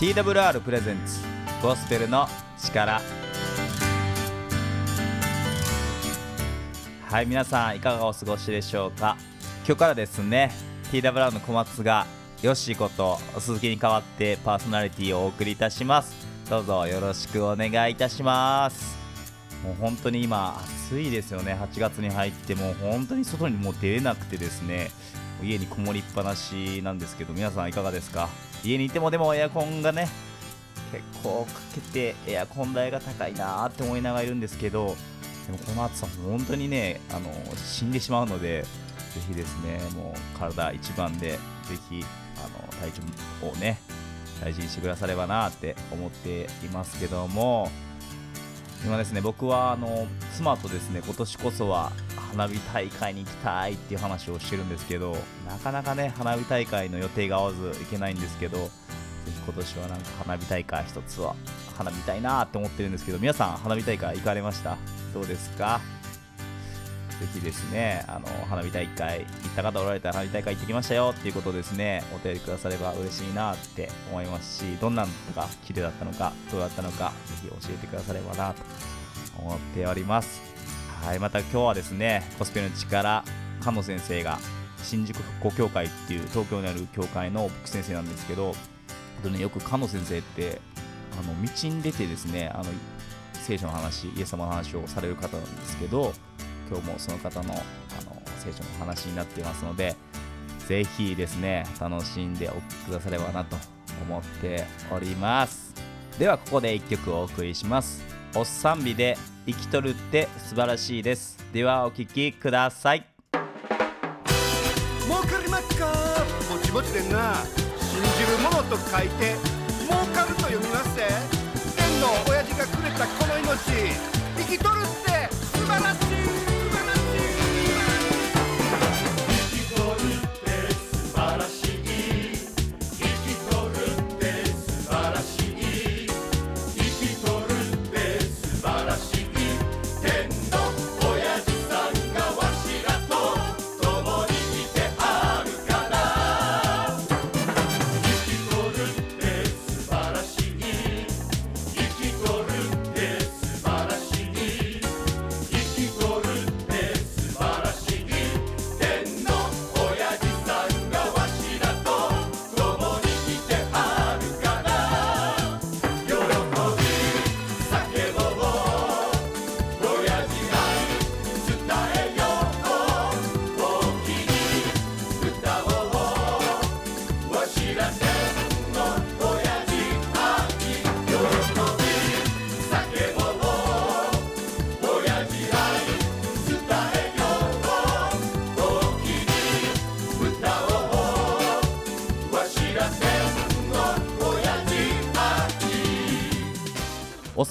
TWR プレゼンツゴスペルの力。はい皆さんいかがお過ごしでしょうか？今日からですね TWR の小松がよしこと鈴木に代わってパーソナリティをお送りいたします。どうぞよろしくお願いいたします。もう本当に今暑いですよね。8月に入ってもう本当に外にもう出れなくてですね。家にこもりっぱなしなんですけど皆さんいかがですか？家にいてもでもエアコンがね結構かけてエアコン代が高いなって思いながらいるんですけどでもこの暑さ本当にねあの死んでしまうのでぜひですねもう体一番でぜひあの体調をね大事にしてくださればなって思っていますけども。今ですね僕はあの妻とですね今年こそは花火大会に行きたいっていう話をしてるんですけどなかなかね花火大会の予定が合わず行けないんですけどぜひ今年はなんか花火大会一つは花火たいなって思ってるんですけど皆さん花火大会行かれました？どうですか？ぜひですねあの花火大会行った方おられたら花火大会行ってきましたよっていうことですねお便りくだされば嬉しいなって思いますしどんなのが綺麗だったのかどうだったのかぜひ教えてくださればなと思っております。はいまた今日はですねコスプレの力菅野先生が新宿復興協会っていう東京にある協会の僕先生なんですけどあとねよく菅野先生ってあの道に出てですねあの聖書の話イエス様の話をされる方なんですけど今日もその方のあの聖書の話になっていますのでぜひですね楽しんでお聴きくださればなと思っております。ではここで1曲お送りします。おっさんびで生きとるって素晴らしいです。ではお聴きください。ちぼちでんな。信じるものと書いて儲かると読みますぜ天の親父がくれたこの命生きとるって素晴らしい。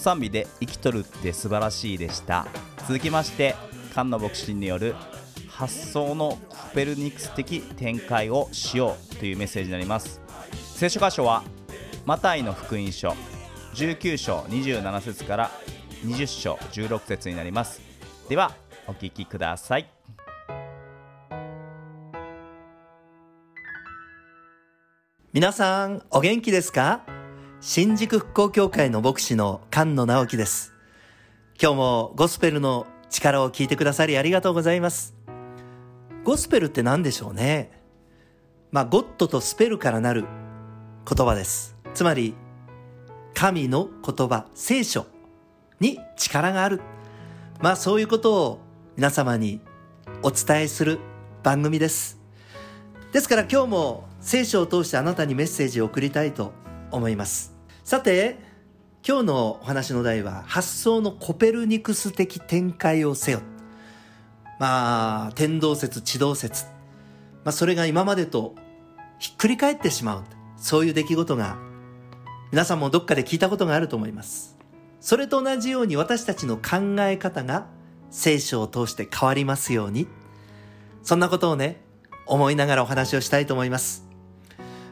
素晴らしいおっさんびで生きとるって素晴らしいでした。続きまして菅野牧師による発想のコペルニクス的展開をしようというメッセージになります。聖書箇所はマタイの福音書19章27節から20章16節になります。ではお聞きください。皆さんお元気ですか？新宿復興協会の牧師の菅野直樹です。今日もゴスペルの力を聞いてくださりありがとうございます。ゴスペルって何でしょうね？まあゴッドとスペルからなる言葉です。つまり神の言葉聖書に力がある。まあそういうことを皆様にお伝えする番組です。ですから今日も聖書を通してあなたにメッセージを送りたいと思います。さて今日のお話の題は発想のコペルニクス的展開をせよ。まあ天動説地動説。まあそれが今までとひっくり返ってしまう。そういう出来事が皆さんもどっかで聞いたことがあると思います。それと同じように私たちの考え方が聖書を通して変わりますように。そんなことをね思いながらお話をしたいと思います。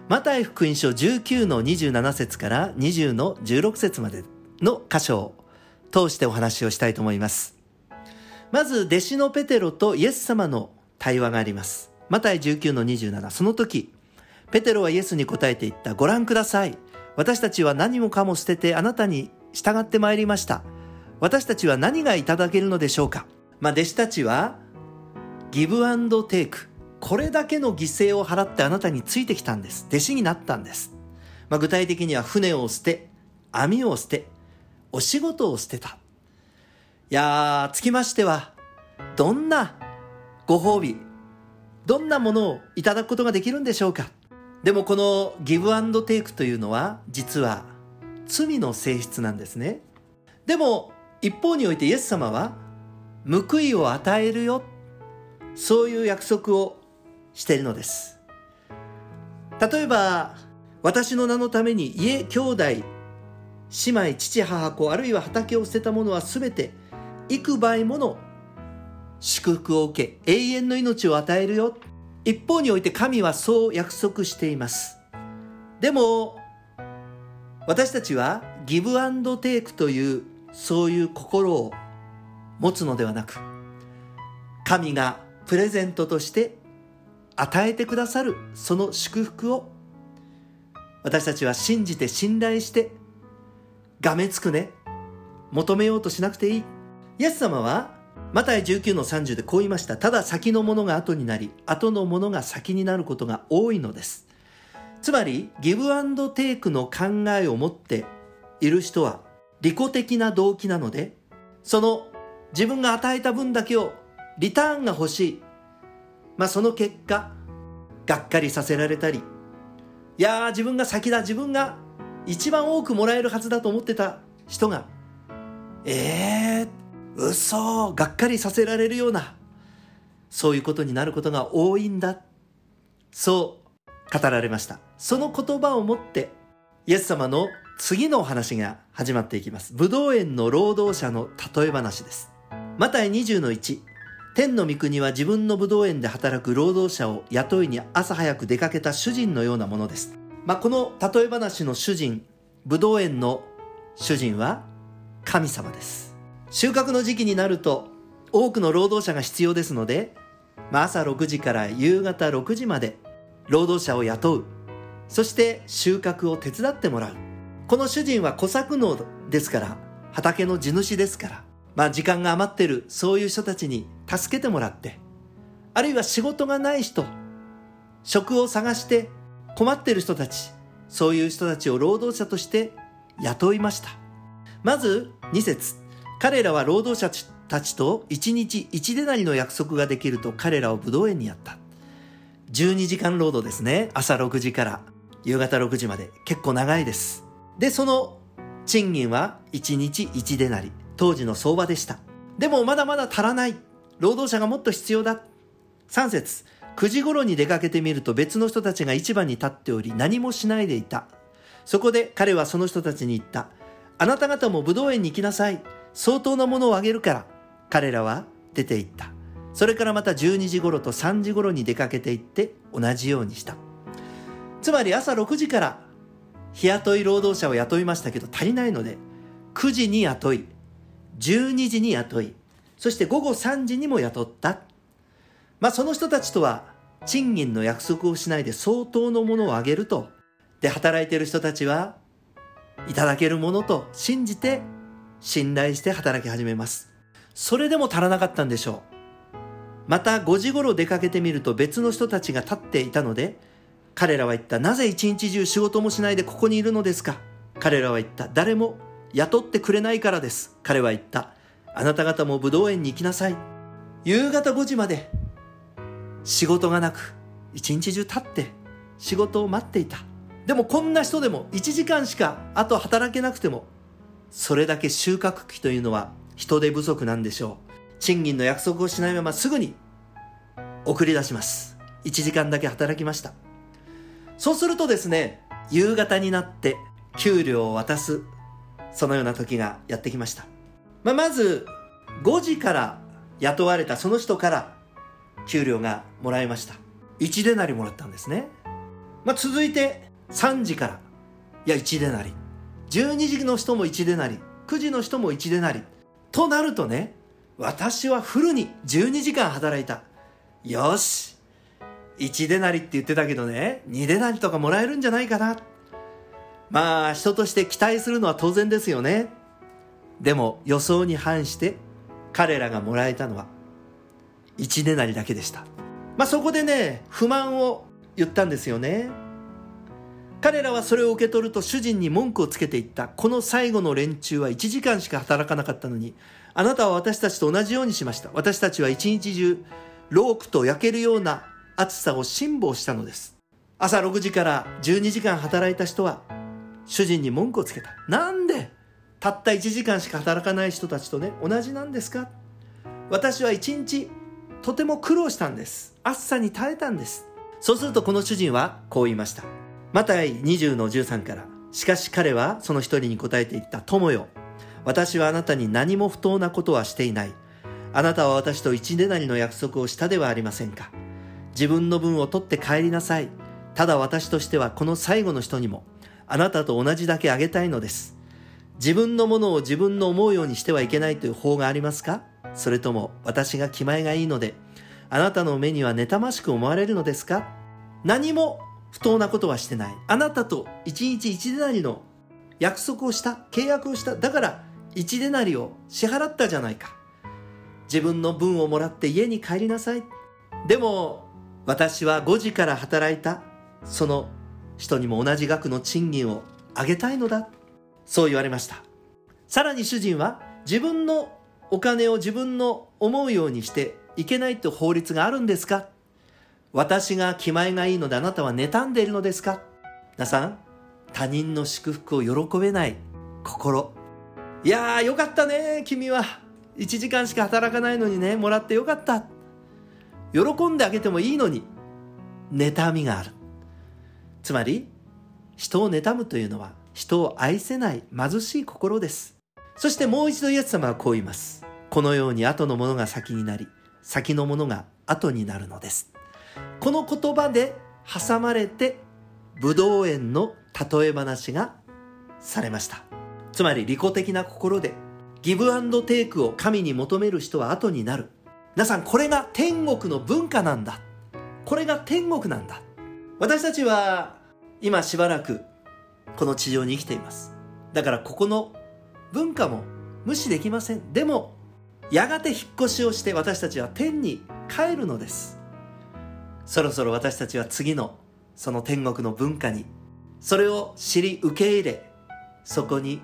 マタイ福音書19の27節から20の16節までの箇所を通してお話をしたいと思います。まず、弟子のペテロとイエス様の対話があります。マタイ19の27、その時、ペテロはイエスに答えて言った。ご覧ください。私たちは何もかも捨ててあなたに従ってまいりました。私たちは何がいただけるのでしょうかまあ、弟子たちは、ギブアンドテイク。これだけの犠牲を払ってあなたについてきたんです。弟子になったんです。まあ、具体的には船を捨て、網を捨て、お仕事を捨てた。いやー、つきましては、どんなご褒美、どんなものをいただくことができるんでしょうかでもこのギブアンドテイクというのは、実は罪の性質なんですね。でも、一方においてイエス様は、報いを与えるよ。そういう約束をしているのです。例えば、私の名のために家、兄弟、姉妹、父、母子、あるいは畑を捨てた者はすべて、幾倍もの祝福を受け、永遠の命を与えるよ。一方において神はそう約束しています。でも、私たちはギブアンドテイクというそういう心を持つのではなく、神がプレゼントとして与えてくださるその祝福を。私たちは信じて信頼してがめつくね。求めようとしなくていい。イエス様はマタイ19の30でこう言いました。ただ先のものが後になり後のものが先になることが多いのです。つまりギブアンドテイクの考えを持っている人は利己的な動機なのでその自分が与えた分だけをリターンが欲しい。まあその結果がっかりさせられたりいやー自分が先だ自分が一番多くもらえるはずだと思ってた人がえー、嘘がっかりさせられるようなそういうことになることが多いんだそう語られました。その言葉をもってイエス様の次のお話が始まっていきます。武道園の労働者の例え話です。マタイ20の1天の御国は自分の武道園で働く労働者を雇いに朝早く出かけた主人のようなものです。まあ、この例え話の主人、武道園の主人は神様です。収穫の時期になると多くの労働者が必要ですので、まあ、朝6時から夕方6時まで労働者を雇う。そして収穫を手伝ってもらう。この主人は小作農ですから、畑の地主ですから、まあ時間が余ってるそういう人たちに助けてもらって、あるいは仕事がない人、職を探して困っている人たち、そういう人たちを労働者として雇いました。まず2節彼らは労働者たちと1日1デナリの約束ができると彼らを武道園にやった。12時間労働ですね。朝6時から夕方6時まで。結構長いです。で、その賃金は1日1デナリ。当時の相場でした。でもまだまだ足らない。労働者がもっと必要だ。3節9時頃に出かけてみると別の人たちが市場に立っており何もしないでいた。そこで彼はその人たちに言った。あなた方も武道園に行きなさい。相当なものをあげるから。彼らは出て行った。それからまた12時頃と3時頃に出かけて行って同じようにした。つまり朝6時から日雇い労働者を雇いましたけど足りないので9時に雇い12時に雇い、そして午後3時にも雇った。まあその人たちとは賃金の約束をしないで相当のものをあげると。で、働いている人たちはいただけるものと信じて信頼して働き始めます。それでも足らなかったんでしょう。また5時頃出かけてみると別の人たちが立っていたので、彼らは言った。なぜ一日中仕事もしないでここにいるのですか彼らは言った。誰も雇ってくれないからです。彼は言った。あなた方も武道園に行きなさい。夕方5時まで仕事がなく、一日中立って仕事を待っていた。でもこんな人でも1時間しかあと働けなくても、それだけ収穫期というのは人手不足なんでしょう。賃金の約束をしないまますぐに送り出します。1時間だけ働きました。そうするとですね、夕方になって給料を渡すそのような時がやってきました。まあ、まず、5時から雇われたその人から給料がもらいました。1デナリもらったんですね。まあ、続いて3時から、いや1デナリ。12時の人も1デナリ。9時の人も1デナリ。となるとね、私はフルに12時間働いた。よし。1デナリって言ってたけどね、2デナリとかもらえるんじゃないかな。まあ人として期待するのは当然ですよねでも予想に反して彼らがもらえたのは1デナリだけでした。まあそこでね不満を言ったんですよね。彼らはそれを受け取ると主人に文句をつけていった。この最後の連中は1時間しか働かなかったのにあなたは私たちと同じようにしました。私たちは一日中ロークと焼けるような暑さを辛抱したのです。朝6時から12時間働いた人は主人に文句をつけた。なんでたった1時間しか働かない人たちとね同じなんですか？私は1日とても苦労したんです。暑さに耐えたんです。そうするとこの主人はこう言いました。マタイ20の13からしかし彼はその一人に答えていった友よ。私はあなたに何も不当なことはしていない。あなたは私と一デナリの約束をしたではありませんか。自分の分を取って帰りなさい。ただ私としてはこの最後の人にもあなたと同じだけあげたいのです。自分のものを自分の思うようにしてはいけないという法がありますか？それとも私が気前がいいのであなたの目には妬ましく思われるのですか？何も不当なことはしてない。あなたと一日一デナリの約束をした契約をした。だから一デナリを支払ったじゃないか。自分の分をもらって家に帰りなさい。でも私は5時から働いた。その人にも同じ額の賃金を上げたいのだ。そう言われました。さらに主人は自分のお金を自分の思うようにしていけないと法律があるんですか？私が気前がいいのであなたは妬んでいるのですか？皆さん他人の祝福を喜べない心。いやーよかったね君は。1時間しか働かないのにねもらってよかった。喜んであげてもいいのに妬みがある。つまり人を妬むというのは人を愛せない貧しい心です。そしてもう一度イエス様はこう言います。このように後のものが先になり先のものが後になるのです。この言葉で挟まれてブドウ園の例え話がされました。つまり利己的な心でギブアンドテイクを神に求める人は後になる。皆さんこれが天国の文化なんだ。これが天国なんだ。私たちは今しばらくこの地上に生きています。だからここの文化も無視できません。でもやがて引っ越しをして私たちは天に帰るのです。そろそろ私たちは次のその天国の文化に。それを知り受け入れそこに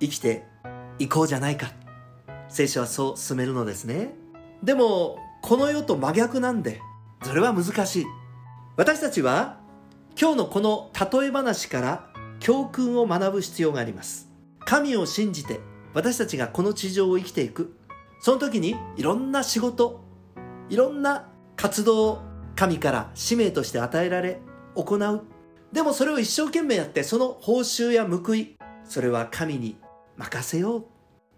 生きていこうじゃないか。聖書はそう進めるのですね。でもこの世と真逆なんでそれは難しい。私たちは今日のこの例え話から教訓を学ぶ必要があります。神を信じて私たちがこの地上を生きていく。その時にいろんな仕事いろんな活動を神から使命として与えられ行う。でもそれを一生懸命やってその報酬や報いそれは神に任せよう。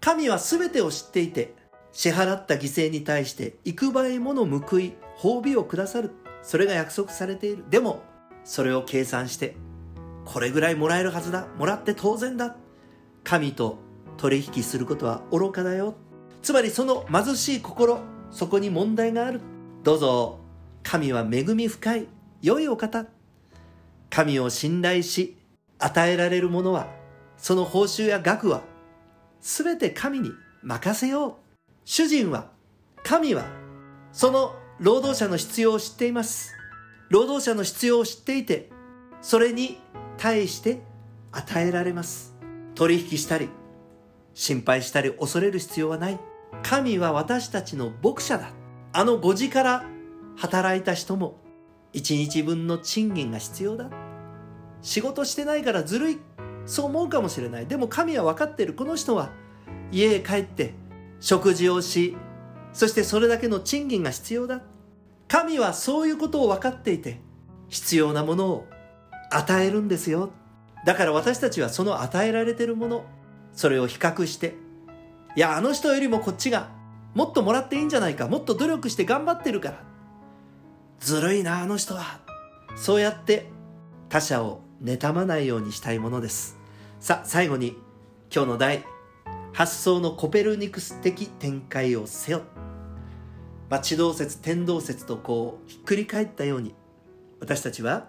神は全てを知っていて支払った犠牲に対して幾倍もの報い褒美をくださる。それが約束されている。でもそれを計算してこれぐらいもらえるはずだ。もらって当然だ。神と取引することは愚かだよ。つまりその貧しい心そこに問題がある。どうぞ。神は恵み深い良いお方。神を信頼し与えられるものはその報酬や額は全て神に任せよう。主人は神はその労働者の必要を知っています。労働者の必要を知っていてそれに対して与えられます。取引したり心配したり恐れる必要はない。神は私たちの牧者だ。あの5時から働いた人も1日分の賃金が必要だ。仕事してないからずるい。そう思うかもしれない。でも神は分かっている。この人は家へ帰って食事をしそしてそれだけの賃金が必要だ。神はそういうことを分かっていて必要なものを与えるんですよ。だから私たちはその与えられてるものそれを比較していやあの人よりもこっちがもっともらっていいんじゃないかもっと努力して頑張ってるからずるいなあの人は。そうやって他者を妬まないようにしたいものです。さあ最後に今日の題発想のコペルニクス的展開をせよ、まあ、地動説天動説とこうひっくり返ったように私たちは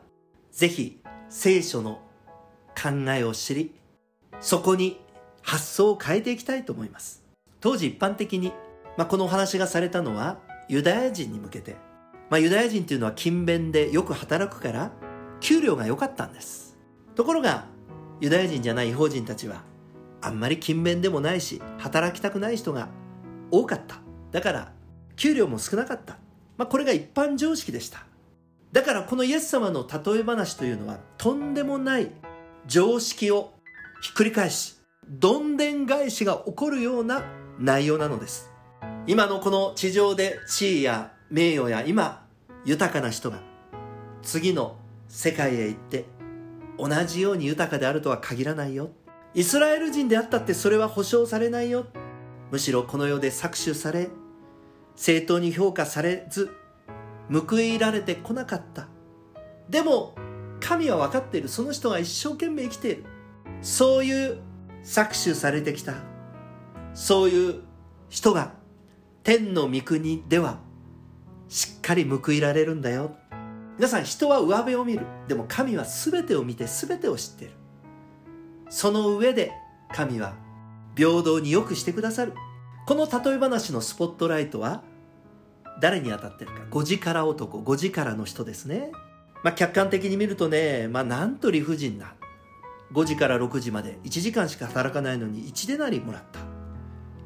ぜひ聖書の考えを知りそこに発想を変えていきたいと思います。当時一般的に、まあ、このお話がされたのはユダヤ人に向けて、まあ、ユダヤ人というのは勤勉でよく働くから給料が良かったんです。ところがユダヤ人じゃない違法人たちはあんまり勤勉でもないし働きたくない人が多かった。だから給料も少なかった、まあ、これが一般常識でした。だからこのイエス様の例え話というのはとんでもない常識をひっくり返しどんでん返しが起こるような内容なのです。今のこの地上で地位や名誉や今豊かな人が次の世界へ行って同じように豊かであるとは限らないよ。イスラエル人であったってそれは保証されないよ。むしろこの世で搾取され正当に評価されず報いられてこなかった。でも神は分かっている。その人が一生懸命生きている。そういう搾取されてきた。そういう人が天の御国ではしっかり報いられるんだよ。皆さん人は上辺を見る。でも神は全てを見て全てを知っている。その上で神は平等によくしてくださる。この例え話のスポットライトは誰に当たってるか。5時から男。5時からの人ですね。まあ客観的に見るとねまあなんと理不尽な。5時から6時まで。1時間しか働かないのに1デナリもらった。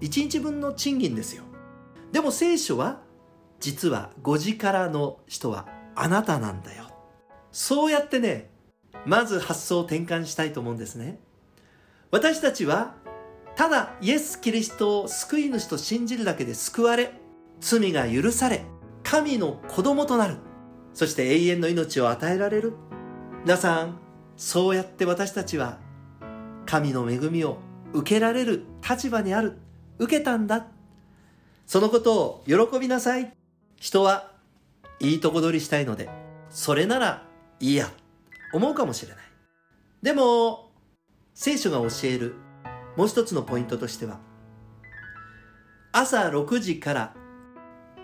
1日分の賃金ですよ。でも聖書は実は5時からの人はあなたなんだよ。そうやってねまず発想を転換したいと思うんですね。私たちはただイエス・キリストを救い主と信じるだけで救われ罪が許され神の子供となる。そして永遠の命を与えられる。皆さんそうやって私たちは神の恵みを受けられる。立場にある。受けたんだ。そのことを喜びなさい。人はいいとこ取りしたいのでそれならいいや。思うかもしれない。でも聖書が教える。もう一つのポイントとしては朝6時から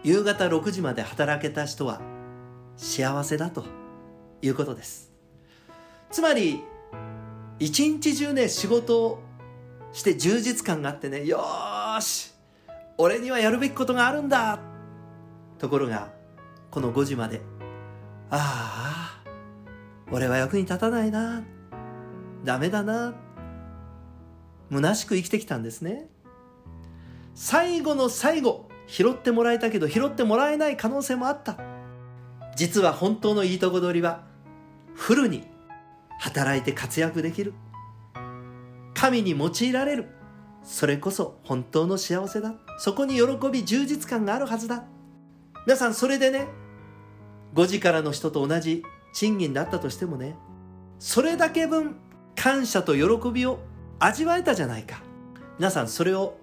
夕方6時まで働けた人は幸せだということです。つまり一日中ね仕事をして充実感があってねよーし俺にはやるべきことがあるんだところがこの5時までああ俺は役に立たないなダメだな虚しく生きてきたんですね。最後の最後拾ってもらえたけど拾ってもらえない可能性もあった。実は本当のいいとこ取りはフルに働いて活躍できる。神に用いられる。それこそ本当の幸せだ。そこに喜び充実感があるはずだ。皆さんそれでね5時からの人と同じ賃金だったとしてもねそれだけ分感謝と喜びを味わえたじゃないか。皆さんそれを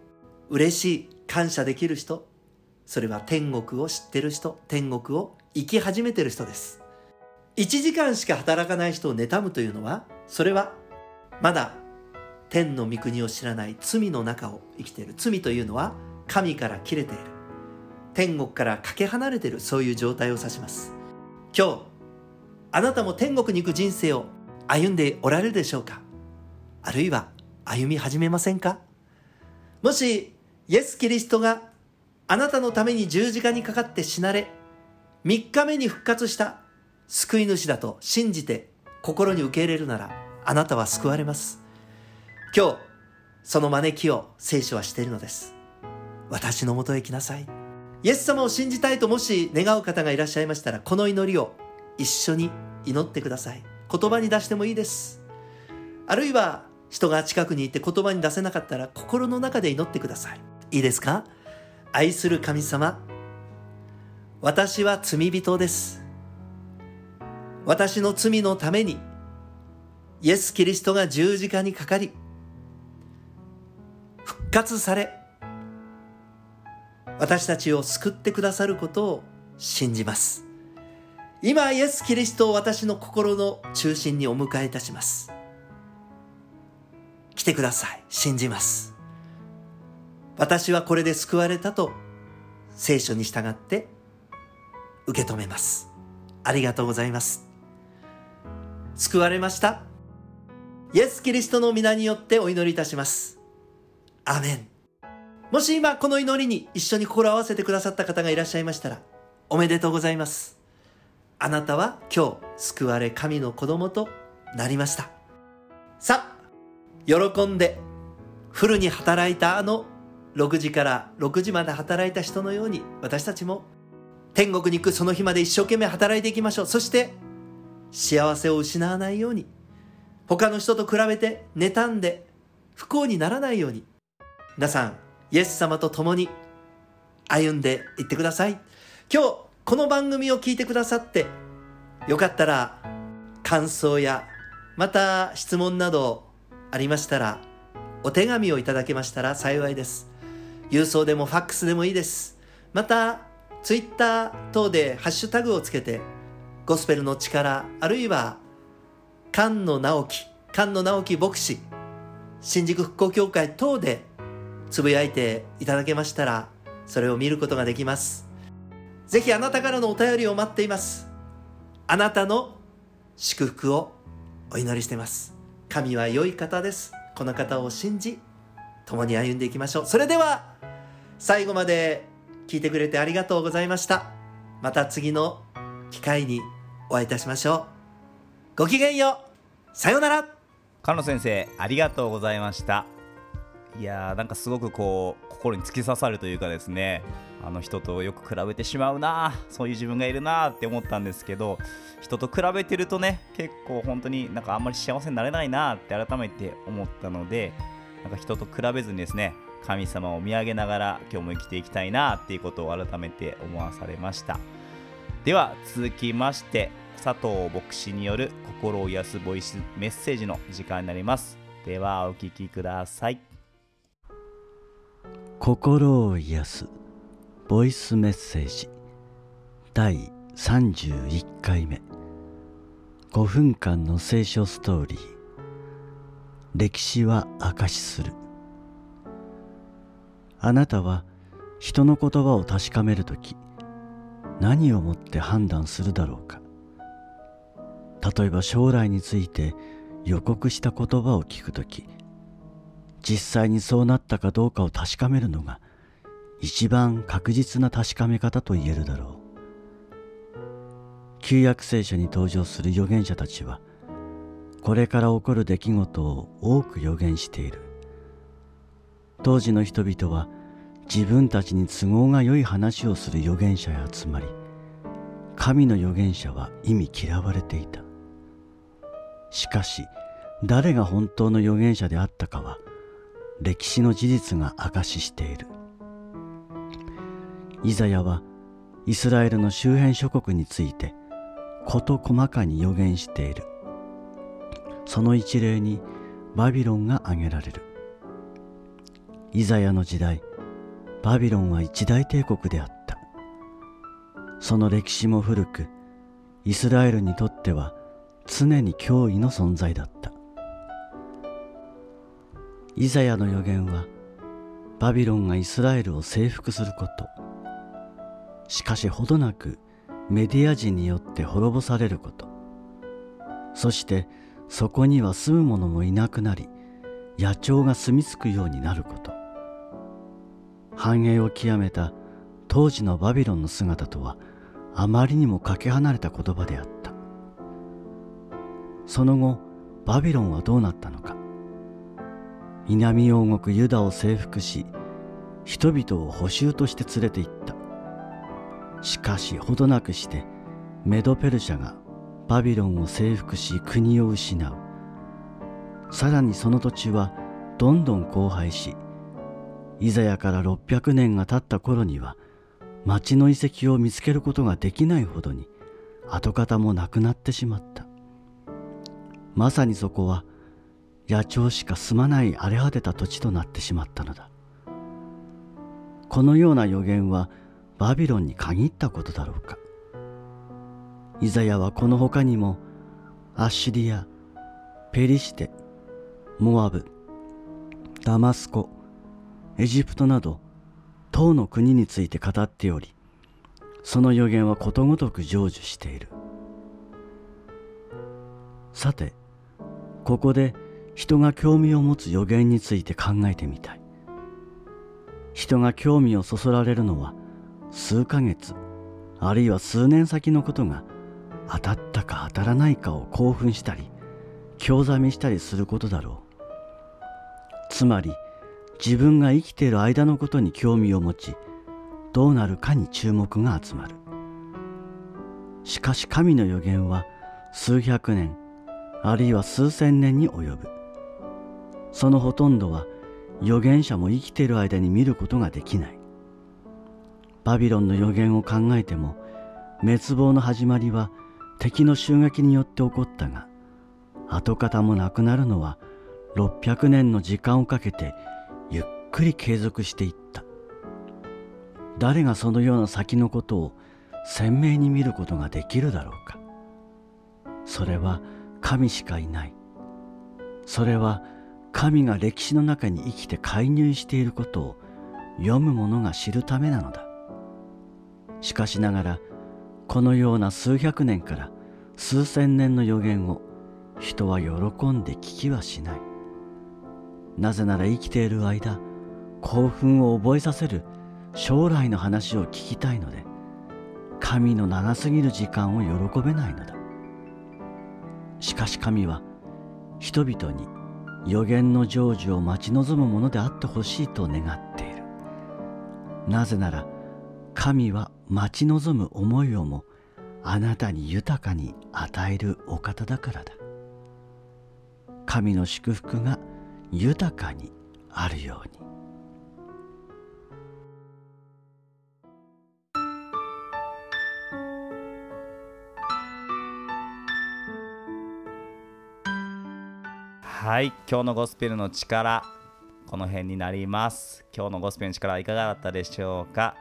嬉しい感謝できる人それは天国を知ってる人天国を生き始めてる人です。1時間しか働かない人を妬むというのはそれはまだ天の御国を知らない罪の中を生きている。罪というのは神から切れている。天国からかけ離れているそういう状態を指します。今日あなたも天国に行く人生を歩んでおられるでしょうか？あるいは歩み始めませんか？もしイエス・キリストがあなたのために十字架にかかって死なれ3日目に復活した救い主だと信じて心に受け入れるならあなたは救われます。今日その招きを聖書はしているのです。私のもとへ来なさい。イエス様を信じたいともし願う方がいらっしゃいましたらこの祈りを一緒に祈ってください。言葉に出してもいいです。あるいは人が近くにいて言葉に出せなかったら心の中で祈ってください。いいですか？愛する神様私は罪人です。私の罪のためにイエス・キリストが十字架にかかり復活され私たちを救ってくださることを信じます。今イエス・キリストを私の心の中心にお迎えいたします。来てください。信じます。私はこれで救われたと聖書に従って受け止めますありがとうございます救われましたイエス・キリストの皆によってお祈りいたします。アメン。もし今この祈りに一緒に心を合わせてくださった方がいらっしゃいましたら、おめでとうございます。あなたは今日救われ神の子供となりました。さあ、喜んでフルに働いたあの6時から6時まで働いた人のように私たちも天国に行くその日まで一生懸命働いていきましょう。そして幸せを失わないように他の人と比べて妬んで不幸にならないように皆さんイエス様と共に歩んでいってください今日この番組を聞いてくださってよかったら感想やまた質問などありましたらお手紙をいただけましたら幸いです郵送でもファックスでもいいです。またツイッター等でハッシュタグをつけてゴスペルの力あるいは菅野直樹菅野直樹牧師新宿復興協会等でつぶやいていただけましたらそれを見ることができます。ぜひあなたからのお便りを待っています。あなたの祝福をお祈りしています。神は良い方です。この方を信じ共に歩んでいきましょう。それでは最後まで聞いてくれてありがとうございました。また次の機会にお会いいたしましょう。ごきげんよう。さようなら。菅野先生ありがとうございました。いやーなんかすごくこう心に突き刺さるというかですねあの人とよく比べてしまうなそういう自分がいるなって思ったんですけど人と比べてるとね結構本当になんかあんまり幸せになれないなって改めて思ったのでなんか人と比べずにですね神様を見上げながら今日も生きていきたいなっていうことを改めて思わされました。では続きまして佐藤牧師による心を癒すボイスメッセージの時間になります。ではお聞きください。心を癒すボイスメッセージ。第31回目。5分間の聖書ストーリー。歴史は証しする。あなたは人の言葉を確かめるとき何をもって判断するだろうか。例えば将来について予告した言葉を聞くとき実際にそうなったかどうかを確かめるのが一番確実な確かめ方と言えるだろう。旧約聖書に登場する預言者たちはこれから起こる出来事を多く予言している。当時の人々は自分たちに都合が良い話をする預言者へ集まり神の預言者は意味嫌われていた。しかし誰が本当の預言者であったかは歴史の事実が証ししている。イザヤはイスラエルの周辺諸国について事細かに予言している。その一例にバビロンが挙げられる。イザヤの時代バビロンは一大帝国であった。その歴史も古くイスラエルにとっては常に脅威の存在だった。イザヤの予言はバビロンがイスラエルを征服すること。しかしほどなくメディア人によって滅ぼされること。そしてそこには住む者もいなくなり野鳥が住み着くようになること。繁栄を極めた当時のバビロンの姿とはあまりにもかけ離れた言葉であった。その後バビロンはどうなったのか。南王国ユダを征服し人々を捕囚として連れて行った。しかしほどなくしてメドペルシャがバビロンを征服し国を失う。さらにその土地はどんどん荒廃しイザヤから600年が経った頃には町の遺跡を見つけることができないほどに跡形もなくなってしまった。まさにそこは野鳥しか住まない荒れ果てた土地となってしまったのだ。このような予言はバビロンに限ったことだろうか。イザヤはこの他にもアッシリアペリシテモアブダマスコエジプトなど唐の国について語っておりその予言はことごとく成就している。さてここで人が興味を持つ予言について考えてみたい。人が興味をそそられるのは数ヶ月あるいは数年先のことが当たったか当たらないかを興奮したり興ざめしたりすることだろう。つまり自分が生きている間のことに興味を持ちどうなるかに注目が集まる。しかし神の予言は数百年あるいは数千年に及ぶ。そのほとんどは預言者も生きている間に見ることができない。バビロンの予言を考えても滅亡の始まりは敵の襲撃によって起こったが跡形もなくなるのは600年の時間をかけてゆっくり継続していった。誰がそのような先のことを鮮明に見ることができるだろうか。それは神しかいない。それは神が歴史の中に生きて介入していることを読む者が知るためなのだ。しかしながらこのような数百年から数千年の予言を人は喜んで聞きはしない。なぜなら生きている間興奮を覚えさせる将来の話を聞きたいので神の長すぎる時間を喜べないのだ。しかし神は人々に予言の成就を待ち望むものであってほしいと願っている。なぜなら神は待ち望む思いをもあなたに豊かに与えるお方だからだ。神の祝福が豊かにあるように。はい今日のゴスペルの力この辺になります。今日のゴスペルの力はいかがだったでしょうか？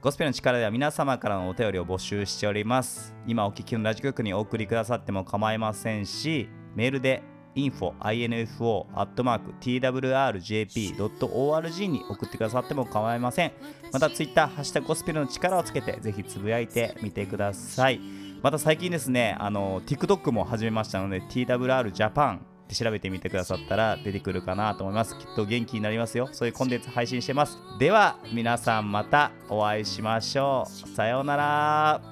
ゴスペルの力では皆様からのお便りを募集しております。今お聞きのラジオ局にお送りくださっても構いませんしメールで info info twrjp.org に送ってくださっても構いません。また Twitter ハッシュタグゴスペルの力をつけてぜひつぶやいてみてください。また最近ですねあの TikTok も始めましたので TWR Japan って調べてみてくださったら出てくるかなと思います。きっと元気になりますよ。そういうコンテンツ配信してます。では皆さんまたお会いしましょう。さようなら。